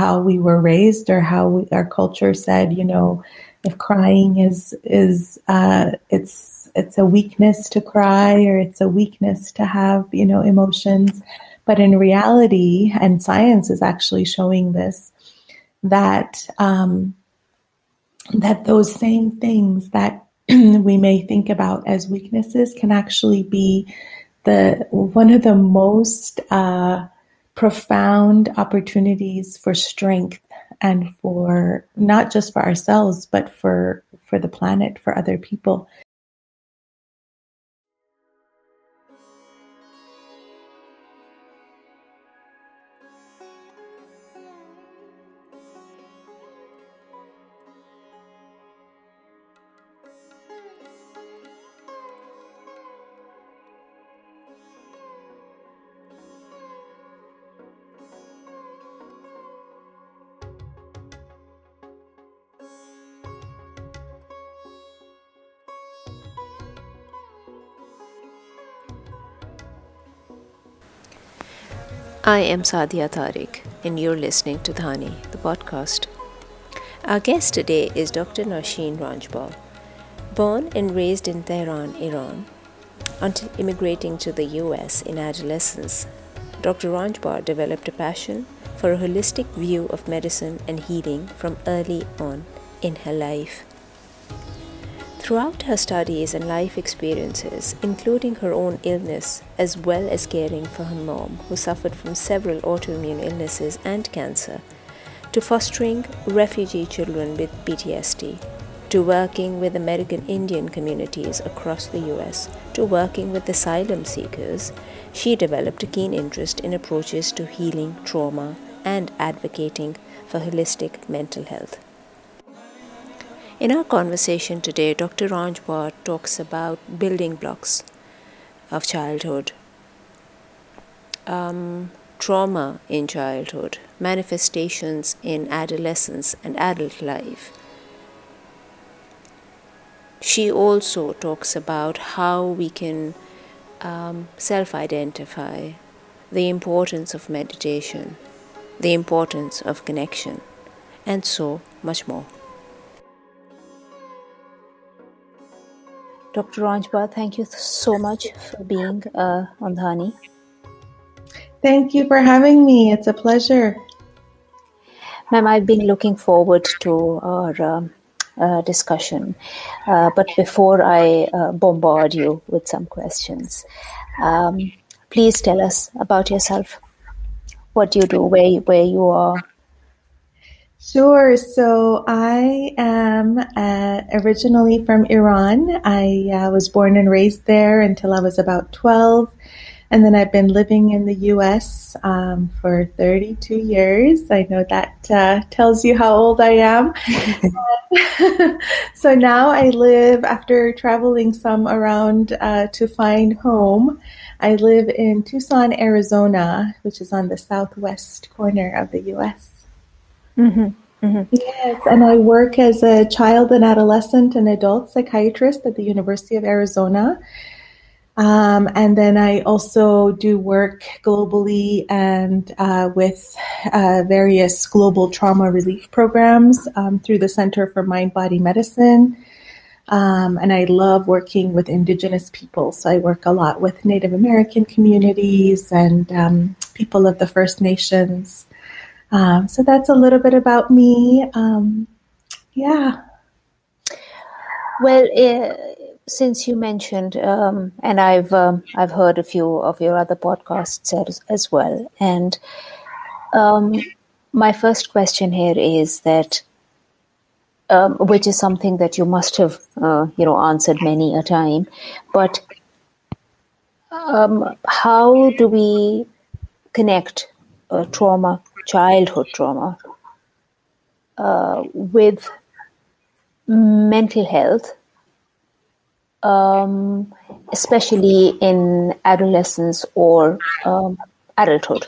how we were raised or how we, our culture said, you know, if crying is is uh, it's it's a weakness to cry or it's a weakness to have you know emotions, but in reality, and science is actually showing this that um, that those same things that we may think about as weaknesses can actually be the one of the most uh, profound opportunities for strength and for not just for ourselves but for for the planet for other people I am Sadia Tariq, and you're listening to Dhani, the podcast. Our guest today is Dr. Noshene Ranjbar. Born and raised in Tehran, Iran, until immigrating to the US in adolescence, Dr. Ranjbar developed a passion for a holistic view of medicine and healing from early on in her life. Throughout her studies and life experiences, including her own illness, as well as caring for her mom, who suffered from several autoimmune illnesses and cancer, to fostering refugee children with PTSD, to working with American Indian communities across the US, to working with asylum seekers, she developed a keen interest in approaches to healing trauma and advocating for holistic mental health. In our conversation today, Dr. Ranjbar talks about building blocks of childhood, um, trauma in childhood, manifestations in adolescence and adult life. She also talks about how we can um, self identify, the importance of meditation, the importance of connection, and so much more. Dr. Ranjbar, thank you so much for being uh, on Dhani. Thank you for having me. It's a pleasure. Ma'am, I've been looking forward to our um, uh, discussion. Uh, but before I uh, bombard you with some questions, um, please tell us about yourself. What do you do, where, where you are, Sure. So I am uh, originally from Iran. I uh, was born and raised there until I was about 12. And then I've been living in the US um, for 32 years. I know that uh, tells you how old I am. so now I live, after traveling some around uh, to find home, I live in Tucson, Arizona, which is on the southwest corner of the US. Mm-hmm. Mm-hmm. Yes, and I work as a child and adolescent and adult psychiatrist at the University of Arizona. Um, and then I also do work globally and uh, with uh, various global trauma relief programs um, through the Center for Mind Body Medicine. Um, and I love working with Indigenous people. So I work a lot with Native American communities and um, people of the First Nations. Um, so that's a little bit about me. Um, yeah. Well, uh, since you mentioned, um, and I've um, I've heard a few of your other podcasts as, as well, and um, my first question here is that, um, which is something that you must have uh, you know answered many a time, but how do we connect uh, trauma childhood trauma uh, with mental health, um, especially in adolescence or um, adulthood?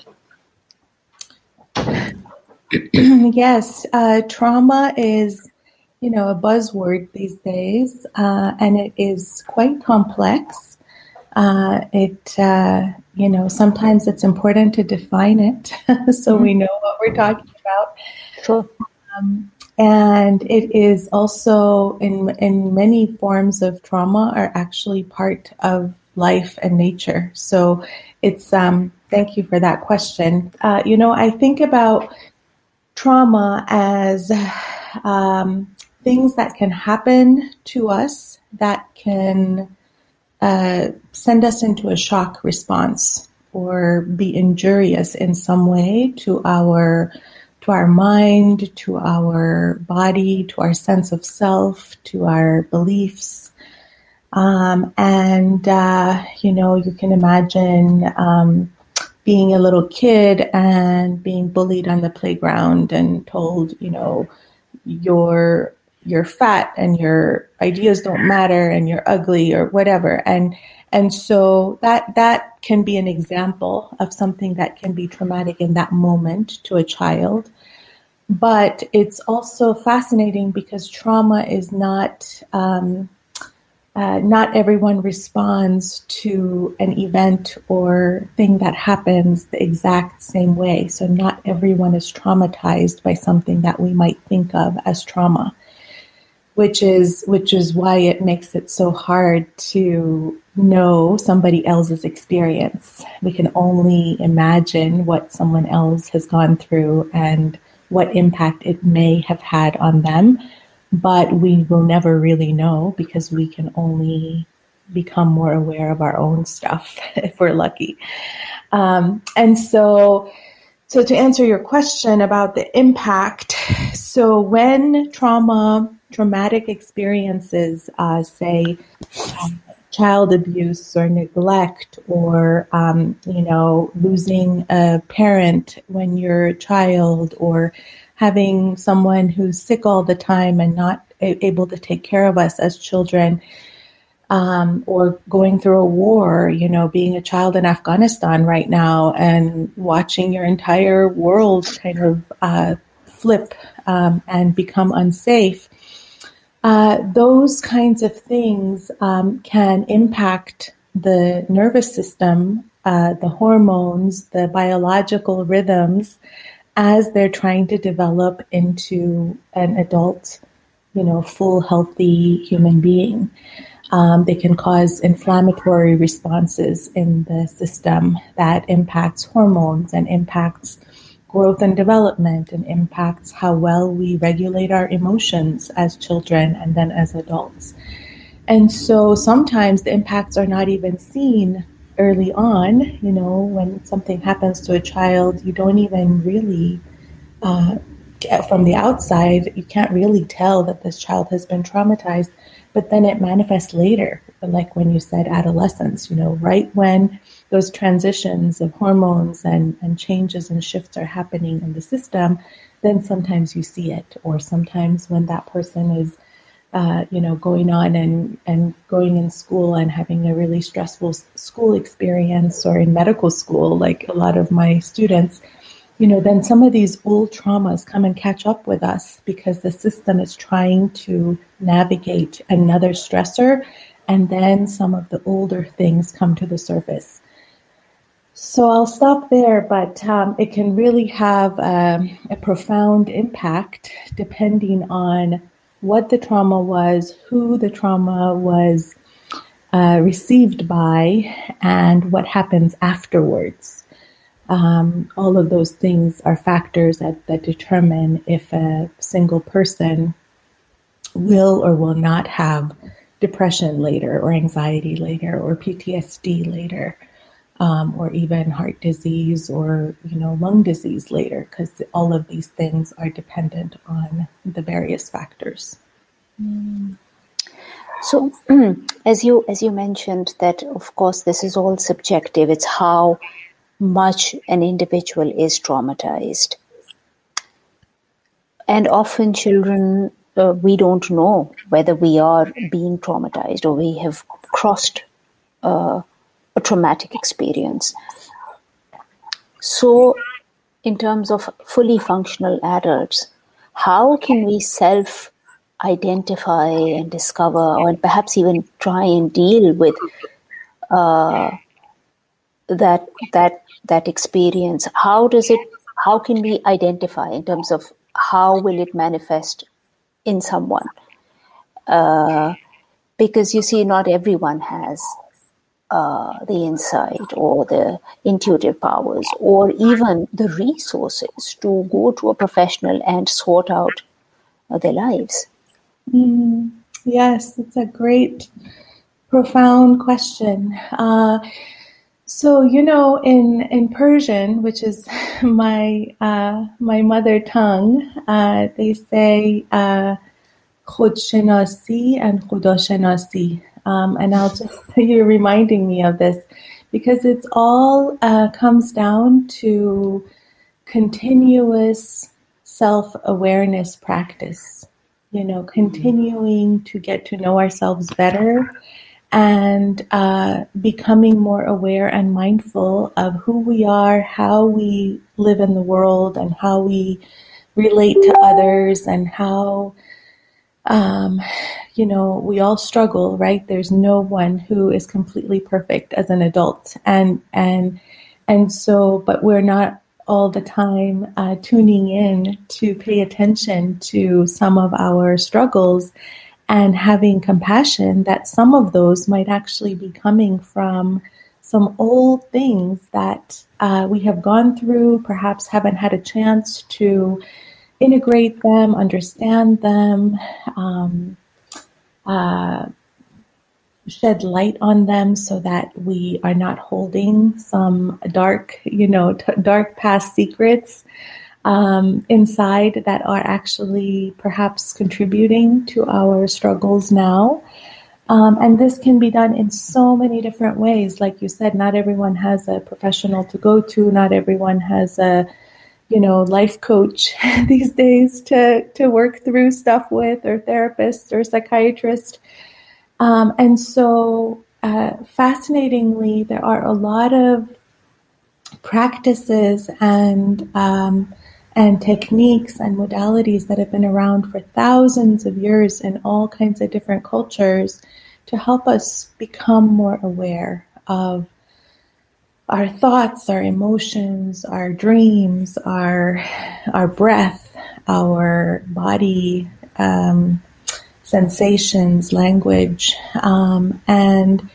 yes, uh, trauma is, you know, a buzzword these days, uh, and it is quite complex. Uh, it uh, you know, sometimes it's important to define it so mm-hmm. we know what we're talking about. Sure. Um, and it is also in in many forms of trauma are actually part of life and nature. So it's um, thank you for that question. Uh, you know, I think about trauma as um, things that can happen to us that can uh, send us into a shock response or be injurious in some way to our to our mind, to our body, to our sense of self, to our beliefs. Um, and, uh, you know, you can imagine um, being a little kid and being bullied on the playground and told, you know, you're you're fat and your ideas don't matter and you're ugly or whatever. And and so that that can be an example of something that can be traumatic in that moment to a child. But it's also fascinating because trauma is not um, uh, not everyone responds to an event or thing that happens the exact same way. So, not everyone is traumatized by something that we might think of as trauma which is which is why it makes it so hard to know somebody else's experience. We can only imagine what someone else has gone through and what impact it may have had on them, but we will never really know because we can only become more aware of our own stuff if we're lucky. Um, and so so to answer your question about the impact, so when trauma traumatic experiences, uh, say um, child abuse or neglect, or um, you know losing a parent when you're a child, or having someone who's sick all the time and not able to take care of us as children. Um, or going through a war, you know, being a child in Afghanistan right now and watching your entire world kind of uh, flip um, and become unsafe. Uh, those kinds of things um, can impact the nervous system, uh, the hormones, the biological rhythms as they're trying to develop into an adult, you know, full, healthy human being. Um, they can cause inflammatory responses in the system that impacts hormones and impacts growth and development and impacts how well we regulate our emotions as children and then as adults. And so sometimes the impacts are not even seen early on. You know, when something happens to a child, you don't even really, uh, from the outside, you can't really tell that this child has been traumatized. But then it manifests later, like when you said adolescence, you know, right when those transitions of hormones and, and changes and shifts are happening in the system, then sometimes you see it. Or sometimes when that person is, uh, you know, going on and, and going in school and having a really stressful school experience or in medical school, like a lot of my students, you know, then some of these old traumas come and catch up with us because the system is trying to navigate another stressor. And then some of the older things come to the surface. So I'll stop there, but um, it can really have um, a profound impact depending on what the trauma was, who the trauma was uh, received by, and what happens afterwards. Um, all of those things are factors that, that determine if a single person will or will not have depression later, or anxiety later, or PTSD later um, or even heart disease or you know lung disease later because all of these things are dependent on the various factors. Mm. so as you as you mentioned that of course this is all subjective. It's how much an individual is traumatized. And often children uh, we don't know whether we are being traumatized or we have crossed uh, a traumatic experience. So, in terms of fully functional adults, how can we self identify and discover, or perhaps even try and deal with uh, that that that experience how does it how can we identify in terms of how will it manifest in someone uh, because you see not everyone has uh, the insight or the intuitive powers or even the resources to go to a professional and sort out uh, their lives? Mm, yes, it's a great, profound question. Uh, so you know, in in Persian, which is my uh, my mother tongue, uh, they say uh, "khudshenasi" and "khudashenasi," Um, and I'll just you're reminding me of this because it's all uh, comes down to continuous self awareness practice. You know, continuing to get to know ourselves better and uh, becoming more aware and mindful of who we are, how we live in the world, and how we relate to others, and how, um, you know, we all struggle, right? There's no one who is completely perfect as an adult, and and and so, but we're not all the time uh, tuning in to pay attention to some of our struggles and having compassion that some of those might actually be coming from some old things that uh, we have gone through, perhaps haven't had a chance to integrate them, understand them, um, uh, shed light on them so that we are not holding some dark, you know, t- dark past secrets um, inside that are actually perhaps contributing to our struggles now. Um, and this can be done in so many different ways. Like you said, not everyone has a professional to go to. Not everyone has a, you know, life coach these days to to work through stuff with, or therapist, or psychiatrist. Um, and so, uh, fascinatingly, there are a lot of practices and um, and techniques and modalities that have been around for thousands of years in all kinds of different cultures to help us become more aware of our thoughts, our emotions, our dreams, our our breath, our body um, sensations, language, um, and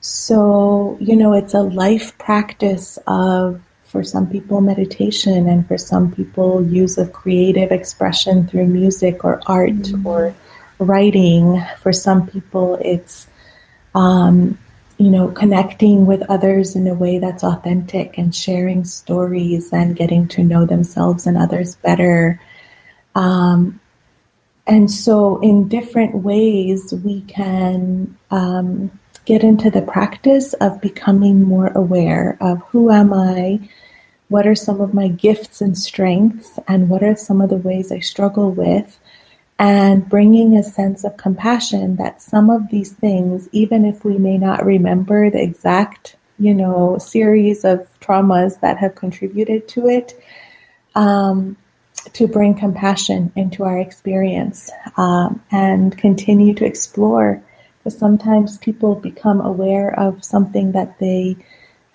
so you know it's a life practice of for some people, meditation, and for some people, use of creative expression through music or art mm-hmm. or writing. For some people, it's um, you know connecting with others in a way that's authentic and sharing stories and getting to know themselves and others better. Um, and so, in different ways, we can um, get into the practice of becoming more aware of who am I, what are some of my gifts and strengths, and what are some of the ways I struggle with, and bringing a sense of compassion that some of these things, even if we may not remember the exact, you know, series of traumas that have contributed to it, um, to bring compassion into our experience um, and continue to explore. Because sometimes people become aware of something that they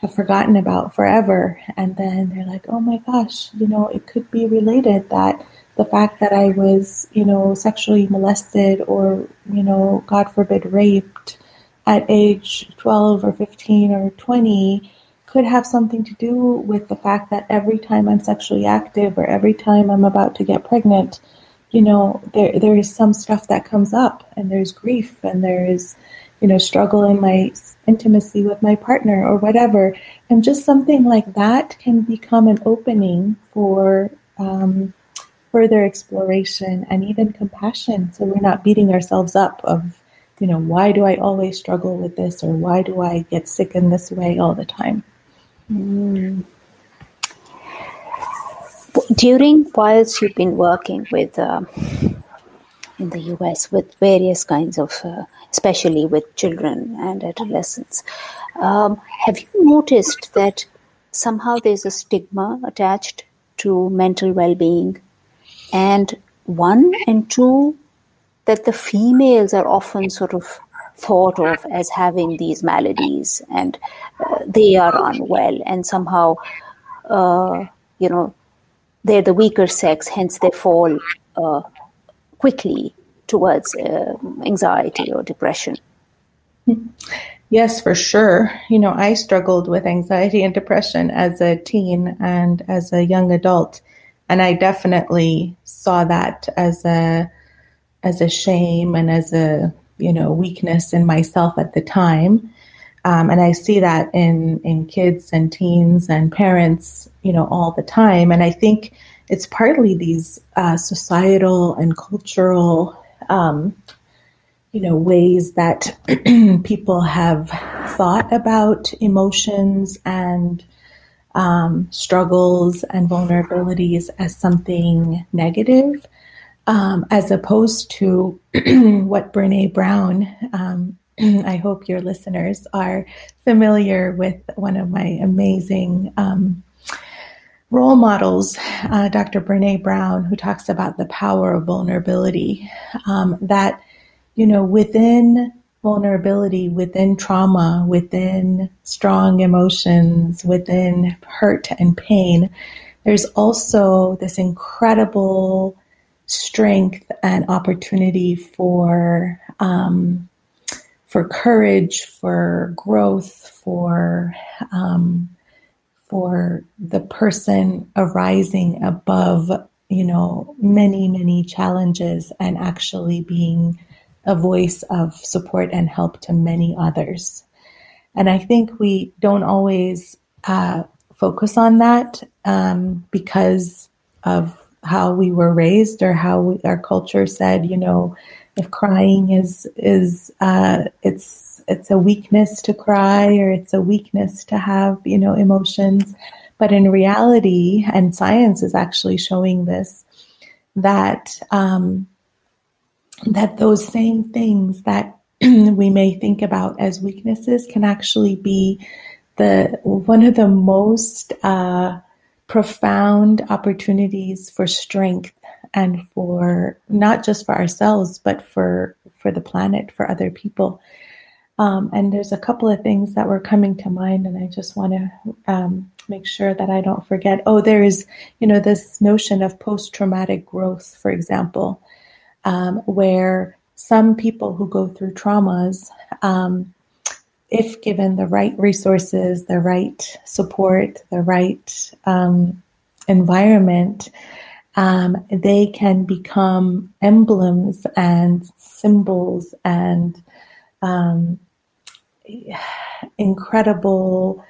have forgotten about forever. And then they're like, oh my gosh, you know, it could be related that the fact that I was, you know, sexually molested or, you know, God forbid, raped at age 12 or 15 or 20 could have something to do with the fact that every time I'm sexually active or every time I'm about to get pregnant, you know, there there is some stuff that comes up and there's grief and there is, you know, struggle in my intimacy with my partner or whatever. And just something like that can become an opening for um, further exploration and even compassion. So we're not beating ourselves up of, you know, why do I always struggle with this or why do I get sick in this way all the time? Mm. During whilst you've been working with uh, in the US with various kinds of, uh, especially with children and adolescents. Um, have you noticed that somehow there's a stigma attached to mental well being? And one, and two, that the females are often sort of thought of as having these maladies and uh, they are unwell and somehow uh, you know they're the weaker sex hence they fall uh, quickly towards uh, anxiety or depression Yes, for sure. You know, I struggled with anxiety and depression as a teen and as a young adult, and I definitely saw that as a as a shame and as a you know weakness in myself at the time. Um, and I see that in in kids and teens and parents, you know, all the time. And I think it's partly these uh, societal and cultural um, you know, ways that people have thought about emotions and um, struggles and vulnerabilities as something negative, um, as opposed to what Brene Brown. Um, I hope your listeners are familiar with one of my amazing um, role models, uh, Dr. Brene Brown, who talks about the power of vulnerability. Um, that you know, within vulnerability, within trauma, within strong emotions, within hurt and pain, there's also this incredible strength and opportunity for um, for courage, for growth, for um, for the person arising above, you know, many many challenges and actually being a voice of support and help to many others. And I think we don't always uh, focus on that um, because of how we were raised or how we, our culture said, you know, if crying is is uh, it's it's a weakness to cry or it's a weakness to have you know emotions, but in reality, and science is actually showing this that um, that those same things that we may think about as weaknesses can actually be the one of the most uh, profound opportunities for strength and for not just for ourselves but for for the planet for other people um, and there's a couple of things that were coming to mind and i just want to um, make sure that i don't forget. Oh there is you know this notion of post-traumatic growth for example um, where some people who go through traumas, um, if given the right resources, the right support, the right um, environment, um, they can become emblems and symbols and um, incredible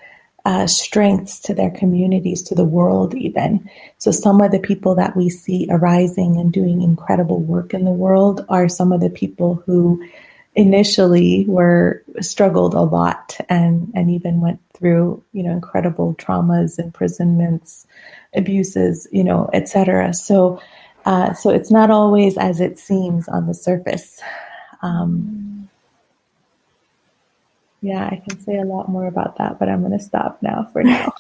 uh, strengths to their communities, to the world, even. So, some of the people that we see arising and doing incredible work in the world are some of the people who initially were struggled a lot and and even went through you know incredible traumas imprisonments abuses you know etc so uh, so it's not always as it seems on the surface um, yeah, I can say a lot more about that, but I'm going to stop now for now.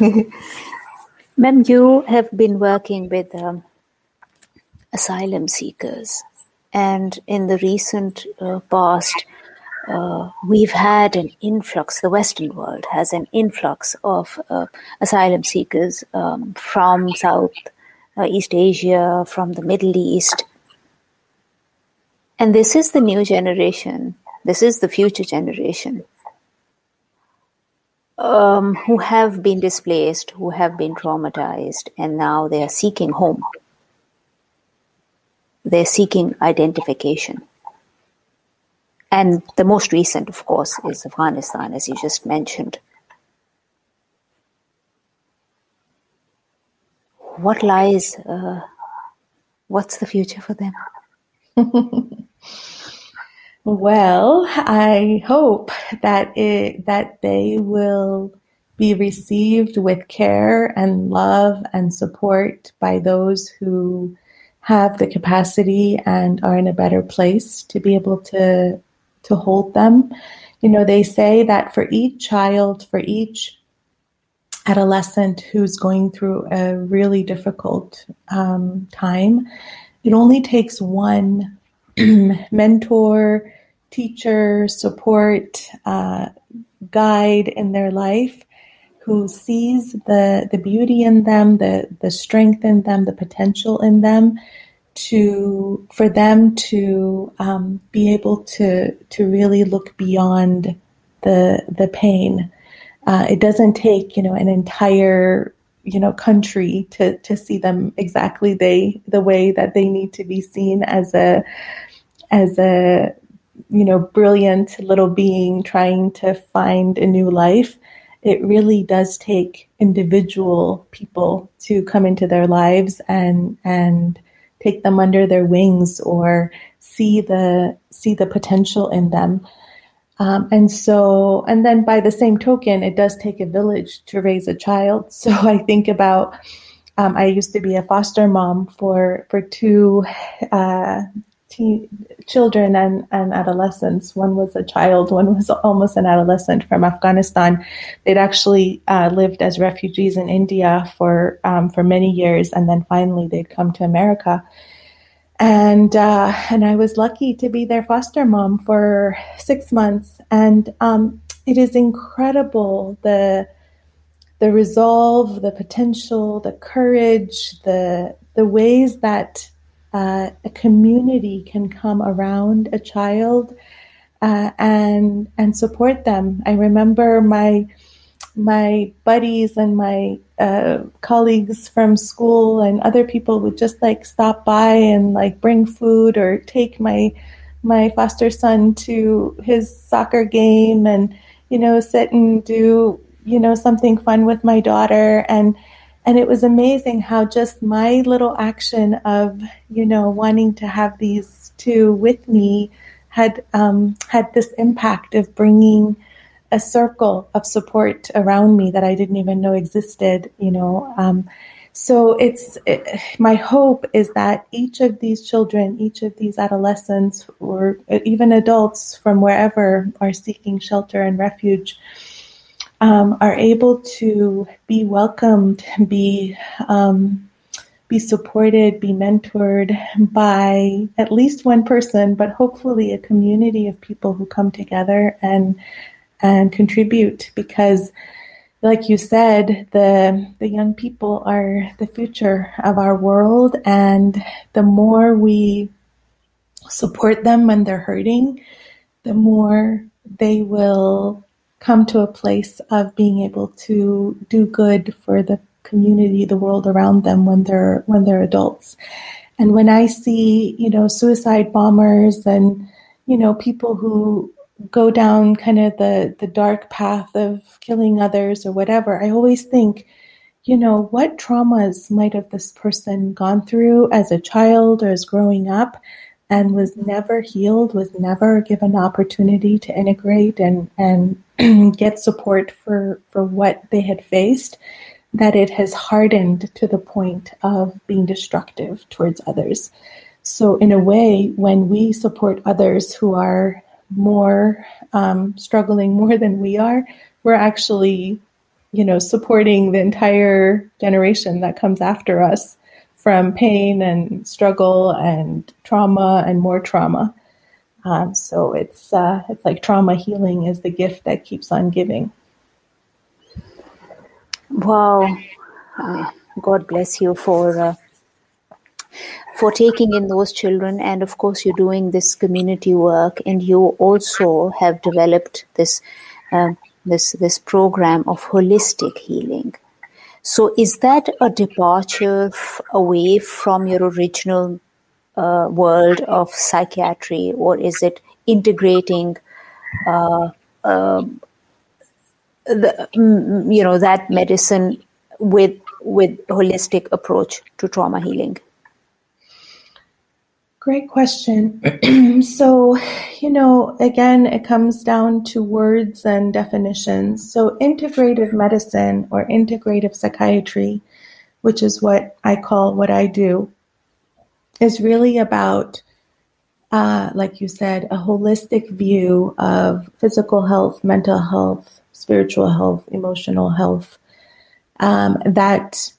Ma'am, you have been working with um, asylum seekers, and in the recent uh, past, uh, we've had an influx, the Western world has an influx of uh, asylum seekers um, from South uh, East Asia, from the Middle East. And this is the new generation this is the future generation um, who have been displaced, who have been traumatized, and now they are seeking home. They're seeking identification. And the most recent, of course, is Afghanistan, as you just mentioned. What lies, uh, what's the future for them? Well, I hope that it that they will be received with care and love and support by those who have the capacity and are in a better place to be able to to hold them. You know, they say that for each child, for each adolescent who's going through a really difficult um, time, it only takes one mentor, teacher, support, uh, guide in their life who sees the, the beauty in them, the, the strength in them, the potential in them, to for them to um, be able to to really look beyond the the pain. Uh, it doesn't take you know an entire you know country to to see them exactly they the way that they need to be seen as a as a you know brilliant little being trying to find a new life it really does take individual people to come into their lives and and take them under their wings or see the see the potential in them. Um, and so, and then by the same token, it does take a village to raise a child. So I think about, um, I used to be a foster mom for for two uh, teen, children and, and adolescents. One was a child, one was almost an adolescent from Afghanistan. They'd actually uh, lived as refugees in India for um, for many years, and then finally they'd come to America. And uh, and I was lucky to be their foster mom for six months, and um, it is incredible the the resolve, the potential, the courage, the the ways that uh, a community can come around a child uh, and and support them. I remember my my buddies and my uh, colleagues from school and other people would just like stop by and like bring food or take my my foster son to his soccer game and you know sit and do you know something fun with my daughter and and it was amazing how just my little action of you know wanting to have these two with me had um, had this impact of bringing a circle of support around me that I didn't even know existed. You know, um, so it's it, my hope is that each of these children, each of these adolescents, or even adults from wherever are seeking shelter and refuge um, are able to be welcomed, be um, be supported, be mentored by at least one person, but hopefully a community of people who come together and and contribute because like you said, the the young people are the future of our world and the more we support them when they're hurting, the more they will come to a place of being able to do good for the community, the world around them when they're when they're adults. And when I see, you know, suicide bombers and, you know, people who go down kind of the, the dark path of killing others or whatever, I always think, you know, what traumas might have this person gone through as a child or as growing up and was never healed, was never given opportunity to integrate and, and get support for, for what they had faced, that it has hardened to the point of being destructive towards others. So, in a way, when we support others who are more um, struggling more than we are, we're actually, you know, supporting the entire generation that comes after us from pain and struggle and trauma and more trauma. Um, so it's uh, it's like trauma healing is the gift that keeps on giving. Wow, uh, God bless you for uh, for taking in those children, and of course you're doing this community work, and you also have developed this um, this this program of holistic healing. So, is that a departure f- away from your original uh, world of psychiatry, or is it integrating, uh, um, the, you know, that medicine with with holistic approach to trauma healing? Great question. so, you know, again, it comes down to words and definitions. So, integrative medicine or integrative psychiatry, which is what I call what I do, is really about, uh, like you said, a holistic view of physical health, mental health, spiritual health, emotional health um, that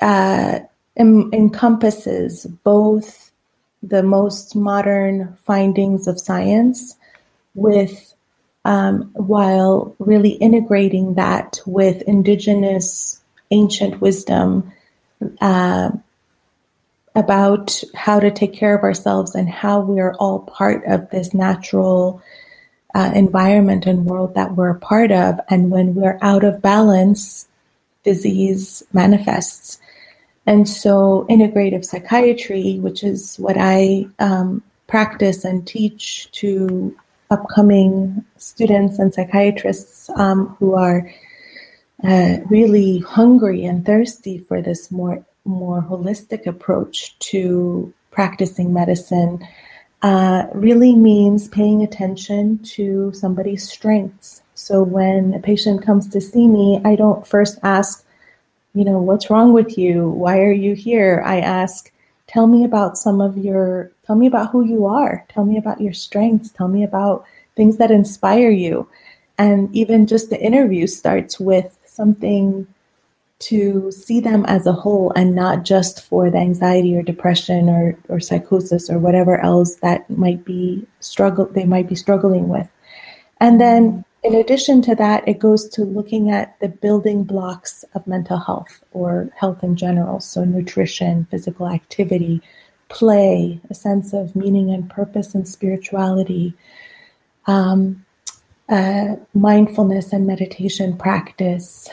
uh, em- encompasses both the most modern findings of science with um, while really integrating that with indigenous ancient wisdom uh, about how to take care of ourselves and how we are all part of this natural uh, environment and world that we're a part of. And when we're out of balance, disease manifests. And so, integrative psychiatry, which is what I um, practice and teach to upcoming students and psychiatrists um, who are uh, really hungry and thirsty for this more more holistic approach to practicing medicine, uh, really means paying attention to somebody's strengths. So when a patient comes to see me, I don't first ask you know, what's wrong with you? Why are you here? I ask, tell me about some of your, tell me about who you are. Tell me about your strengths. Tell me about things that inspire you. And even just the interview starts with something to see them as a whole and not just for the anxiety or depression or, or psychosis or whatever else that might be struggle they might be struggling with. And then in addition to that, it goes to looking at the building blocks of mental health or health in general. So, nutrition, physical activity, play, a sense of meaning and purpose and spirituality, um, uh, mindfulness and meditation practice,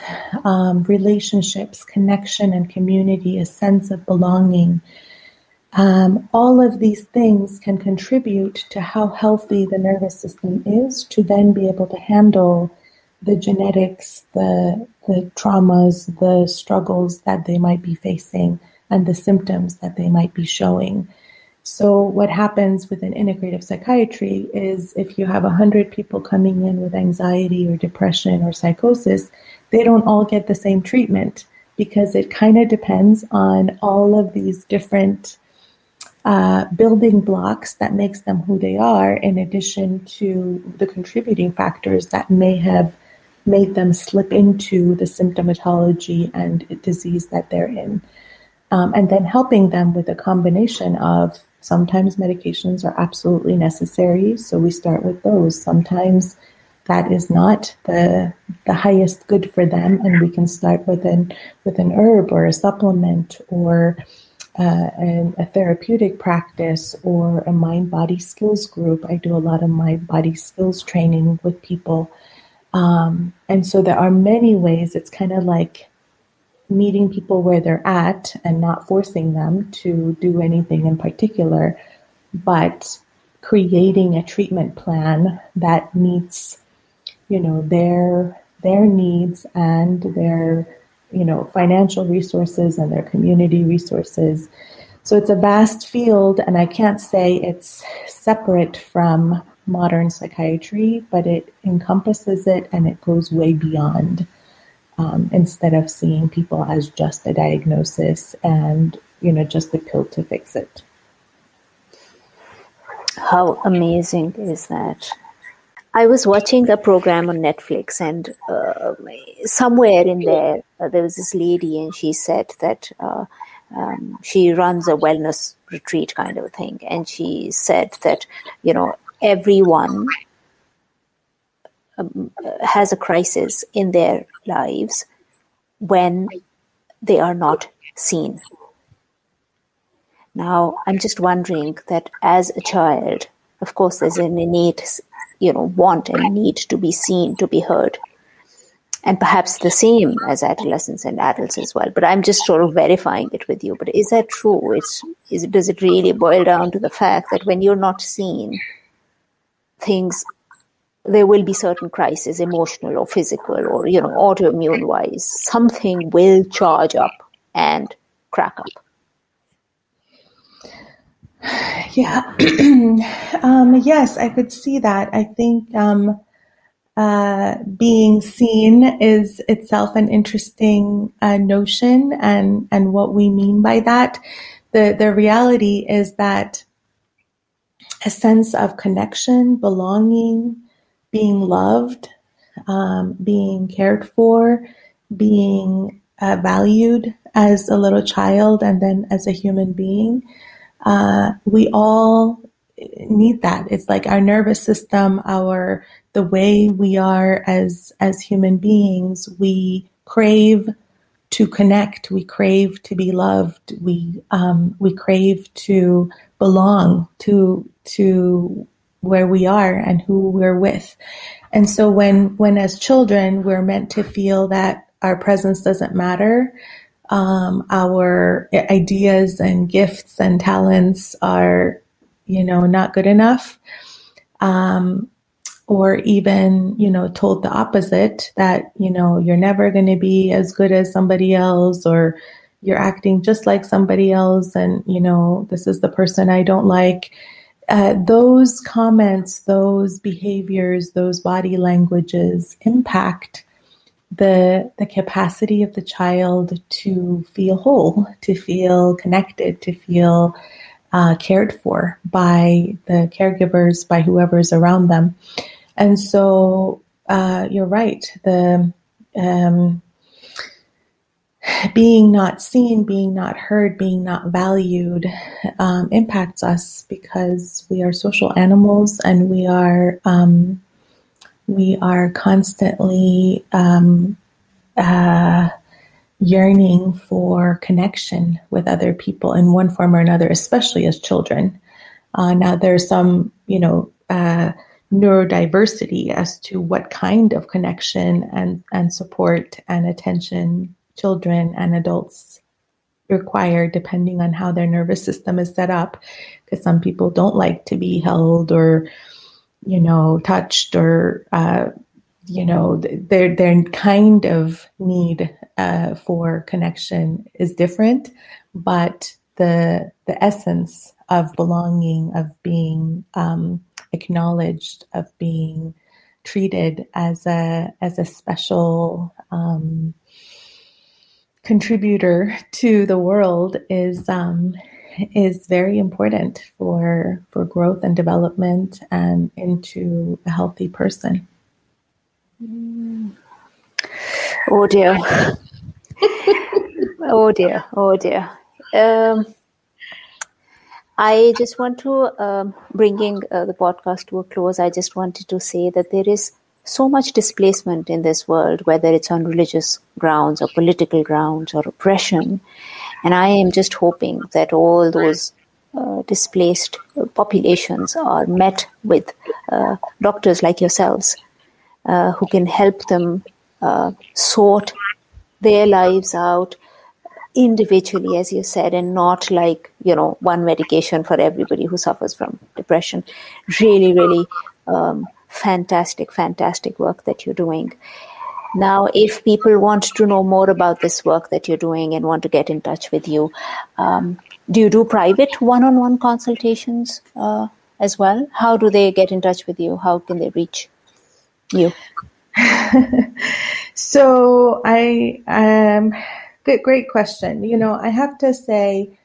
um, relationships, connection and community, a sense of belonging, um, all of these things can contribute to how healthy the nervous system is to then be able to handle the genetics, the, the traumas, the struggles that they might be facing, and the symptoms that they might be showing. So, what happens within integrative psychiatry is if you have 100 people coming in with anxiety or depression or psychosis, they don't all get the same treatment because it kind of depends on all of these different uh, building blocks that makes them who they are, in addition to the contributing factors that may have made them slip into the symptomatology and disease that they're in. Um, and then helping them with a combination of sometimes medications are absolutely necessary, so we start with those. Sometimes that is not the the highest good for them, and we can start with an with an herb or a supplement or uh, an, a therapeutic practice or a mind body skills group. I do a lot of mind body skills training with people. Um, and so there are many ways. It's kind of like meeting people where they're at and not forcing them to do anything in particular, but creating a treatment plan that meets, you know, their their needs and their you know, financial resources and their community resources. So it's a vast field, and I can't say it's separate from modern psychiatry, but it encompasses it and it goes way beyond. Um, instead of seeing people as just a diagnosis and you know just a pill to fix it. How amazing is that? I was watching a program on Netflix, and uh, somewhere in there, uh, there was this lady, and she said that uh, um, she runs a wellness retreat kind of a thing, and she said that you know everyone um, has a crisis in their lives when they are not seen. Now, I'm just wondering that as a child, of course, there's an innate you know want and need to be seen to be heard. And perhaps the same as adolescents and adults as well. But i'm just sort of verifying it with you. But is that true? It's is does it really boil down to the fact that when you're not seen things there will be certain crises emotional or physical or you know autoimmune wise something will charge up and crack up yeah. um, yes, I could see that. I think um, uh, being seen is itself an interesting uh, notion, and and what we mean by that. The the reality is that a sense of connection, belonging, being loved, um, being cared for, being uh, valued as a little child, and then as a human being uh, we all need that. It's like our nervous system, our the way we are as as human beings. We crave to connect. We crave to be loved. We um, we crave to belong to to where we are and who we're with. And so when when as children we're meant to feel that our presence doesn't matter, um, our ideas and gifts and talents are, you know, not good enough. Um, or even, you know, told the opposite that, you know, you're never going to be as good as somebody else or you're acting just like somebody else and, you know, this is the person I don't like. Uh, those comments, those behaviors, those body languages impact the the capacity of the child to feel whole, to feel connected, to feel uh, cared for by the caregivers, by whoever is around them. And so uh, you're right. The um, being not seen, being not heard, being not valued um, impacts us because we are social animals and we are um, we are constantly um, uh, yearning for connection with other people in one form or another, especially as children. Uh, now, there's some, you know, uh, neurodiversity as to what kind of connection and, and support and attention children and adults require depending on how their nervous system is set up because some people don't like to be held or you know, touched or, uh, you know, their their kind of need uh, for connection is different, but the the essence of belonging, of being um, acknowledged, of being treated as a as a special um, contributor to the world is um, is very important for for growth and development and into a healthy person. Oh dear. oh dear. Oh dear. Um, I just want to, um, bringing uh, the podcast to a close, I just wanted to say that there is so much displacement in this world, whether it's on religious grounds or political grounds or oppression. And I am just hoping that all those uh, displaced populations are met with uh, doctors like yourselves uh, who can help them uh, sort their lives out individually, as you said, and not like, you know, one medication for everybody who suffers from depression. Really, really um, fantastic, fantastic work that you're doing. Now, if people want to know more about this work that you're doing and want to get in touch with you, um, do you do private one on one consultations uh, as well? How do they get in touch with you? How can they reach you? so, I, um, good, great question. You know, I have to say,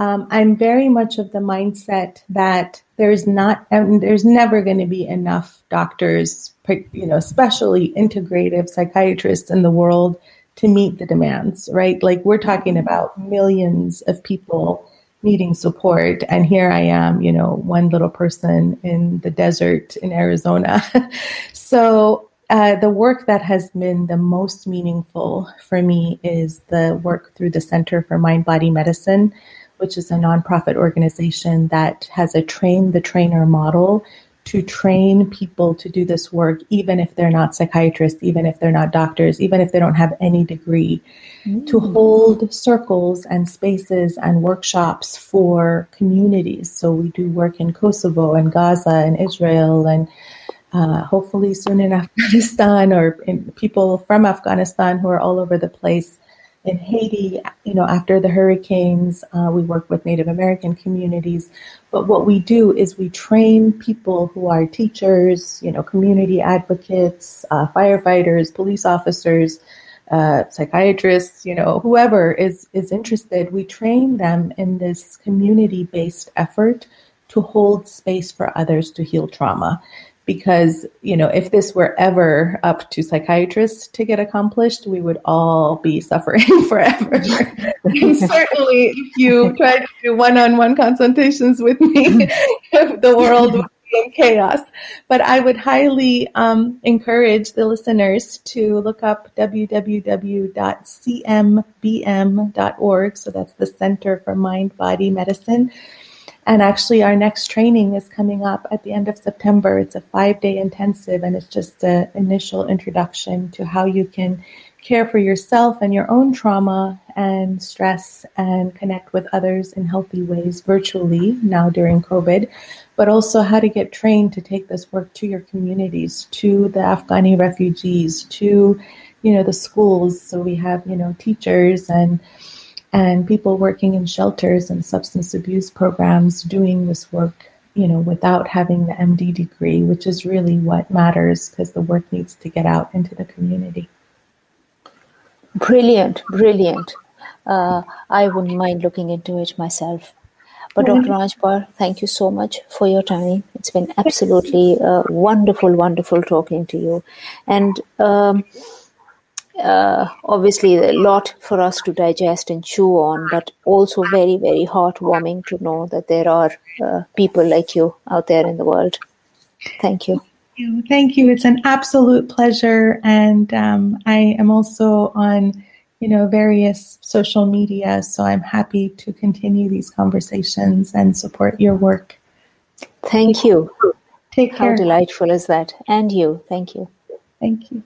um, I'm very much of the mindset that there's not, and there's never going to be enough doctors, you know, especially integrative psychiatrists in the world to meet the demands, right? Like we're talking about millions of people needing support. And here I am, you know, one little person in the desert in Arizona. so uh, the work that has been the most meaningful for me is the work through the Center for Mind Body Medicine which is a nonprofit organization that has a train the trainer model to train people to do this work, even if they're not psychiatrists, even if they're not doctors, even if they don't have any degree, mm. to hold circles and spaces and workshops for communities. So we do work in Kosovo and Gaza and Israel and uh, hopefully soon in Afghanistan or in people from Afghanistan who are all over the place in Haiti, you know, after the hurricanes, uh, we work with Native American communities. But what we do is we train people who are teachers, you know, community advocates, uh, firefighters, police officers, uh, psychiatrists, you know, whoever is is interested. We train them in this community based effort to hold space for others to heal trauma because you know if this were ever up to psychiatrists to get accomplished we would all be suffering forever. And certainly if you try to do one-on-one consultations with me the world would be in chaos. But i would highly um, encourage the listeners to look up www.cmbm.org so that's the center for mind body medicine and actually, our next training is coming up at the end of September. It's a five day intensive, and it's just an initial introduction to how you can care for yourself and your own trauma and stress and connect with others in healthy ways virtually now during COVID, but also how to get trained to take this work to your communities, to the Afghani refugees, to you know the schools. So we have you know teachers and and people working in shelters and substance abuse programs doing this work you know without having the md degree which is really what matters because the work needs to get out into the community brilliant brilliant uh, i wouldn't mind looking into it myself but Dr. Ranjbar, thank you so much for your time. It's been absolutely uh, wonderful, wonderful talking to you. And um, uh, obviously a lot for us to digest and chew on, but also very, very heartwarming to know that there are uh, people like you out there in the world. Thank you. Thank you. It's an absolute pleasure, and um, I am also on, you know, various social media, so I'm happy to continue these conversations and support your work. Thank you. Take care. How delightful is that? And you. Thank you. Thank you.